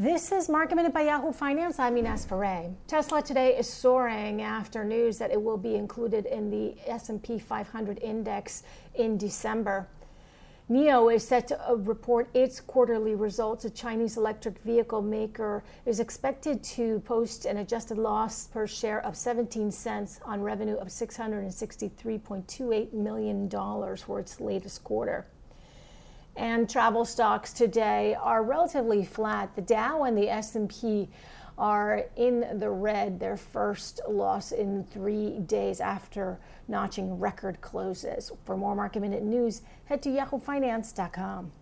This is Market Minute by Yahoo Finance. I'm Ines Ferre. Tesla today is soaring after news that it will be included in the S&P 500 index in December. NIO is set to uh, report its quarterly results. A Chinese electric vehicle maker is expected to post an adjusted loss per share of 17 cents on revenue of $663.28 million for its latest quarter and travel stocks today are relatively flat. The Dow and the S&P are in the red, their first loss in 3 days after notching record closes. For more market minute news, head to yahoofinance.com.